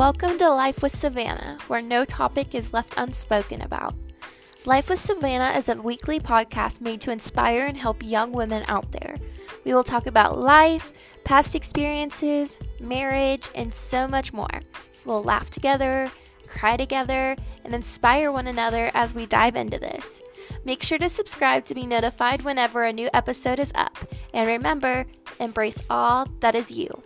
Welcome to Life with Savannah, where no topic is left unspoken about. Life with Savannah is a weekly podcast made to inspire and help young women out there. We will talk about life, past experiences, marriage, and so much more. We'll laugh together, cry together, and inspire one another as we dive into this. Make sure to subscribe to be notified whenever a new episode is up. And remember, embrace all that is you.